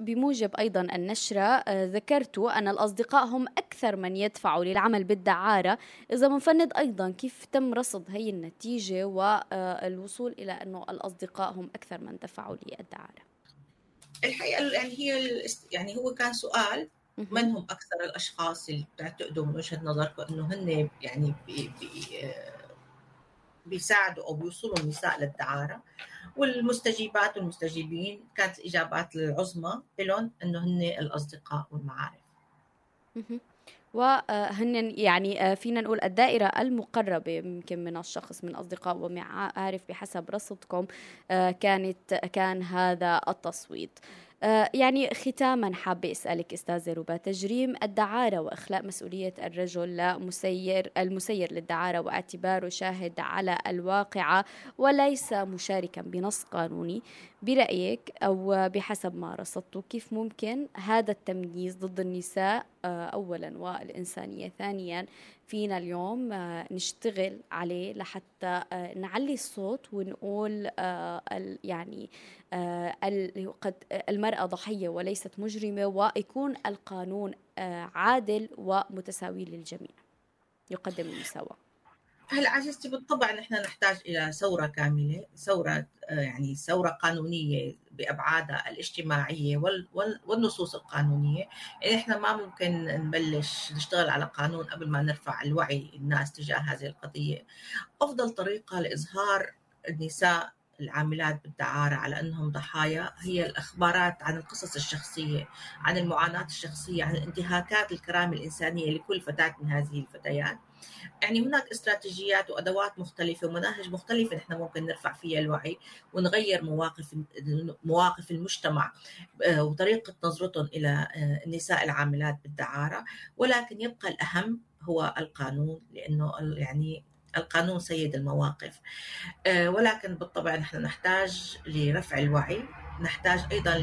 بموجب أيضا النشرة آه، ذكرت أن الأصدقاء هم أكثر من يدفعوا للعمل بالدعارة. إذا بنفند أيضا كيف تم رصد هي النتيجة والوصول إلى أنه الأصدقاء هم أكثر من دفعوا للدعارة؟ الحقيقة يعني هي يعني هو كان سؤال من هم أكثر الأشخاص اللي بتعتقدوا من وجهة نظركم أنه هن يعني بي بي آه، بيساعدوا أو بيوصلوا النساء للدعارة؟ والمستجيبات والمستجيبين كانت الإجابات العظمى لهم أنه هن الأصدقاء والمعارف. وهن يعني آه، فينا نقول الدائرة المقربة يمكن من الشخص من أصدقاء ومعارف بحسب رصدكم آه، كانت كان هذا التصويت. يعني ختاما حابة أسألك أستاذة ربا تجريم الدعارة وإخلاء مسؤولية الرجل لمسير المسير للدعارة واعتباره شاهد على الواقعة وليس مشاركا بنص قانوني. برأيك أو بحسب ما رصدته كيف ممكن هذا التمييز ضد النساء آه، أولا والإنسانية ثانيا فينا اليوم آه، نشتغل عليه لحتى آه، نعلي الصوت ونقول يعني المرأة ضحية وليست مجرمة ويكون القانون عادل ومتساوي للجميع. يقدم المساواة هلا عزيزتي بالطبع نحن نحتاج إلى ثورة كاملة، ثورة آه، يعني ثورة قانونية بابعادها الاجتماعية والنصوص القانونية، يعني إحنا ما ممكن نبلش نشتغل على قانون قبل ما نرفع الوعي الناس تجاه هذه القضية. أفضل طريقة لإظهار النساء العاملات بالدعارة على أنهم ضحايا هي الأخبارات عن القصص الشخصية عن المعاناة الشخصية عن انتهاكات الكرامة الإنسانية لكل فتاة من هذه الفتيات. يعني هناك استراتيجيات وأدوات مختلفة ومناهج مختلفة نحن ممكن نرفع فيها الوعي ونغير مواقف مواقف المجتمع آه، وطريقة نظرتهم إلى آه، النساء العاملات بالدعارة. ولكن يبقى الأهم هو القانون لأنه يعني القانون سيد المواقف. آه، ولكن بالطبع نحن نحتاج لرفع الوعي نحتاج أيضا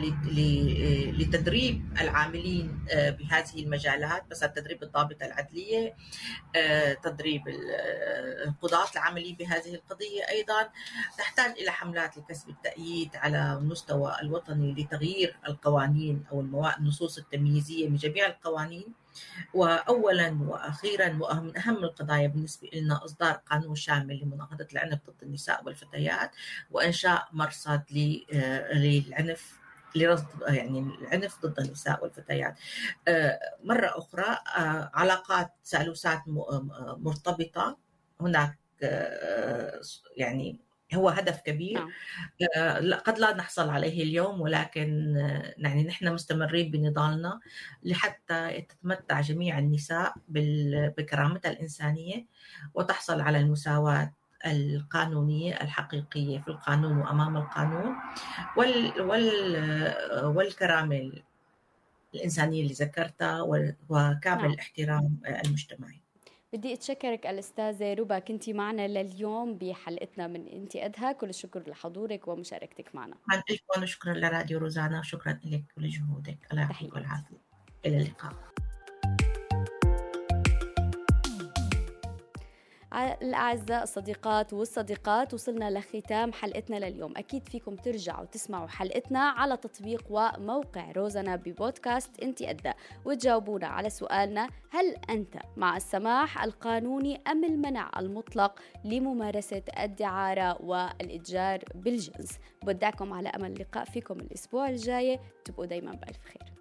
لتدريب العاملين آه، بهذه المجالات مثلا تدريب الضابطه العدلية آه، تدريب القضاة العاملين بهذه القضية أيضا. نحتاج إلى حملات لكسب التأييد على المستوى الوطني لتغيير القوانين أو النصوص التمييزية من جميع القوانين. واولا وأخيرا ومن أهم القضايا بالنسبة لنا إصدار قانون شامل لمناهضه العنف ضد النساء والفتيات وإنشاء مرصد آه، للعنف لرصد يعني العنف ضد النساء والفتيات. آه، مرة أخرى آه، علاقات سالوسات مرتبطة. هناك يعني هو هدف كبير نعم. آه، قد لا نحصل عليه اليوم ولكن آه، يعني نحن مستمرين بنضالنا لحتى تتمتع جميع النساء بكرامتها الإنسانية وتحصل على المساواة القانونية الحقيقية في القانون وأمام القانون وال وال آه، والكرامة الإنسانية اللي ذكرتها وكامل نعم. الاحترام المجتمعي بدي أتشكرك الأستاذة ربا كنتي معنا لليوم بحلقتنا من انت أدهى. كل الشكر لحضورك ومشاركتك معنا. شكرا لراديو روزانا وشكرا لك ولجهودك. الله يعطيك العافية. إلى اللقاء. الأعزاء الصديقات والصديقات. وصلنا لختام حلقتنا لليوم. أكيد فيكم ترجعوا تسمعوا حلقتنا على تطبيق وموقع روزنا ببودكاست انت أدى وتجاوبونا على سؤالنا هل أنت مع السماح القانوني أم المنع المطلق لممارسة الدعارة والإتجار بالجنس؟ بودعكم على أمل اللقاء فيكم الأسبوع الجاي. تبقوا دايما بألف خير.